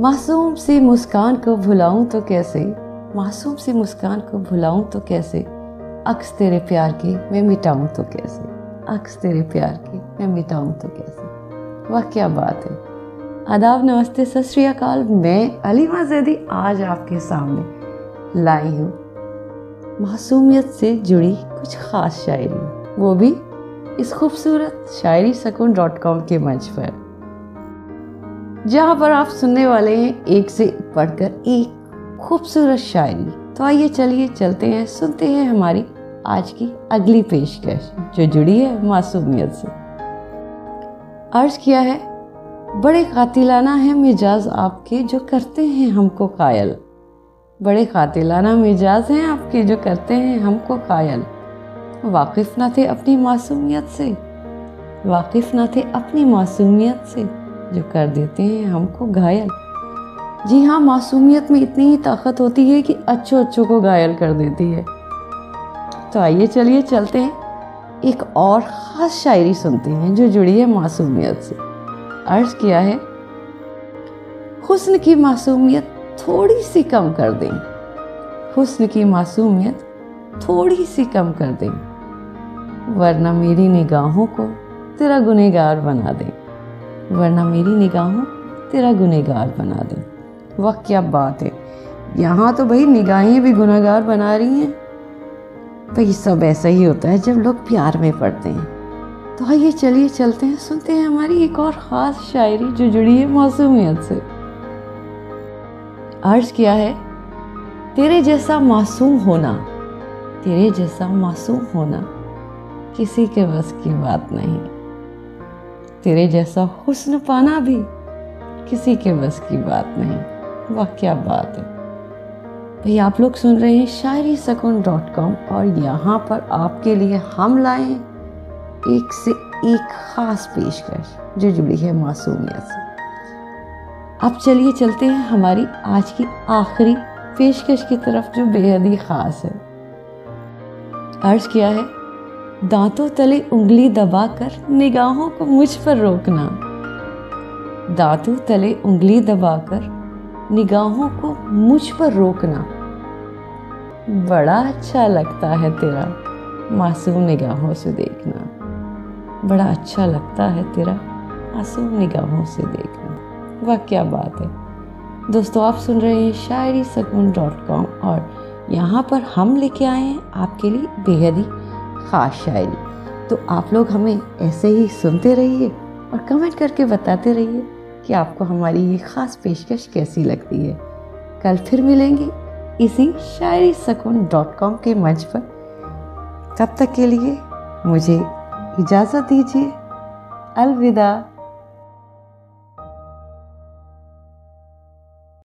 मासूम सी मुस्कान को भुलाऊं तो कैसे? मासूम सी मुस्कान को भुलाऊं तो कैसे? अक्स तेरे प्यार की मैं मिटाऊं तो कैसे? अक्स तेरे प्यार की मैं मिटाऊं तो कैसे? वह, क्या बात है। आदाब, नमस्ते, सत श्रीकाल मैं अलीमा जैदी आज आपके सामने लाई हूँ। मासूमियत से जुड़ी कुछ ख़ास शायरी। वो भी इस खूबसूरत शायरी सकून डॉट कॉम के मंच पर। जहाँ पर आप सुनने वाले हैं एक से पढ़कर एक खूबसूरत शायरी। तो आइए चलिए, चलते हैं, सुनते हैं हमारी आज की अगली पेशकश, जो जुड़ी है मासूमियत से। अर्ज़ किया है, बड़े कातिलाना है मिजाज आपके जो करते हैं हमको कायल। बड़े कातिलाना मिजाज हैं आपके जो करते हैं हमको कायल। वाकिफ ना थे अपनी मासूमियत से। वाकिफ ना थे अपनी मासूमियत से। जो कर देते हैं हमको घायल। जी हाँ मासूमियत में इतनी ही ताकत होती है कि अच्छों अच्छों को घायल कर देती है। तो आइए चलिए, चलते हैं। एक और ख़ास शायरी सुनते हैं जो जुड़ी है मासूमियत से। अर्ज़ किया है, हुस्न की मासूमियत थोड़ी सी कम कर दें। हुस्न की मासूमियत थोड़ी सी कम कर दें। वरना मेरी निगाहों को तेरा गुनेगार बना दें। वरना मेरी निगाहों तेरा गुनेगार बना दे। वह, क्या बात है। यहाँ तो भाई निगाहें भी गुनागार बना रही हैं। भाई, सब ऐसा ही होता है जब लोग प्यार में पड़ते हैं। तो आइए चलिए, चलते हैं, सुनते हैं हमारी एक और ख़ास शायरी जो जुड़ी है मौसमियत से। अर्ज़ किया है, तेरे जैसा मासूम होना, तेरे जैसा मासूम होना किसी के बस की बात नहीं। तेरे जैसा हुस्न पाना भी किसी के बस की बात नहीं। वाह, क्या बात है। भाई, आप लोग सुन रहे हैं शायरी सकून डॉट कॉम और यहाँ पर आपके लिए हम लाए एक से एक ख़ास पेशकश, जो जुड़ी है मासूमियत से। अब चलिए चलते हैं हमारी आज की आखिरी पेशकश की तरफ़, जो बेहद ही ख़ास है। अर्ज़ किया है दांतों तले उंगली दबाकर निगाहों को मुझ पर रोकना। दांतों तले उंगली दबाकर निगाहों को मुझ पर रोकना। बड़ा अच्छा लगता है तेरा मासूम निगाहों से देखना। बड़ा अच्छा लगता है तेरा मासूम निगाहों से देखना। वह, क्या बात है। दोस्तों, आप सुन रहे हैं शायरी सकून डॉट कॉम और यहाँ पर हम लेके आए हैं आपके लिए बेहद ही ख़ास शायरी। तो आप लोग हमें ऐसे ही सुनते रहिए और कमेंट करके बताते रहिए कि आपको हमारी ये ख़ास पेशकश कैसी लगती है। कल फिर मिलेंगे इसी शायरी सकून डॉट कॉम के मंच पर। तब तक के लिए मुझे इजाज़त दीजिए। अलविदा।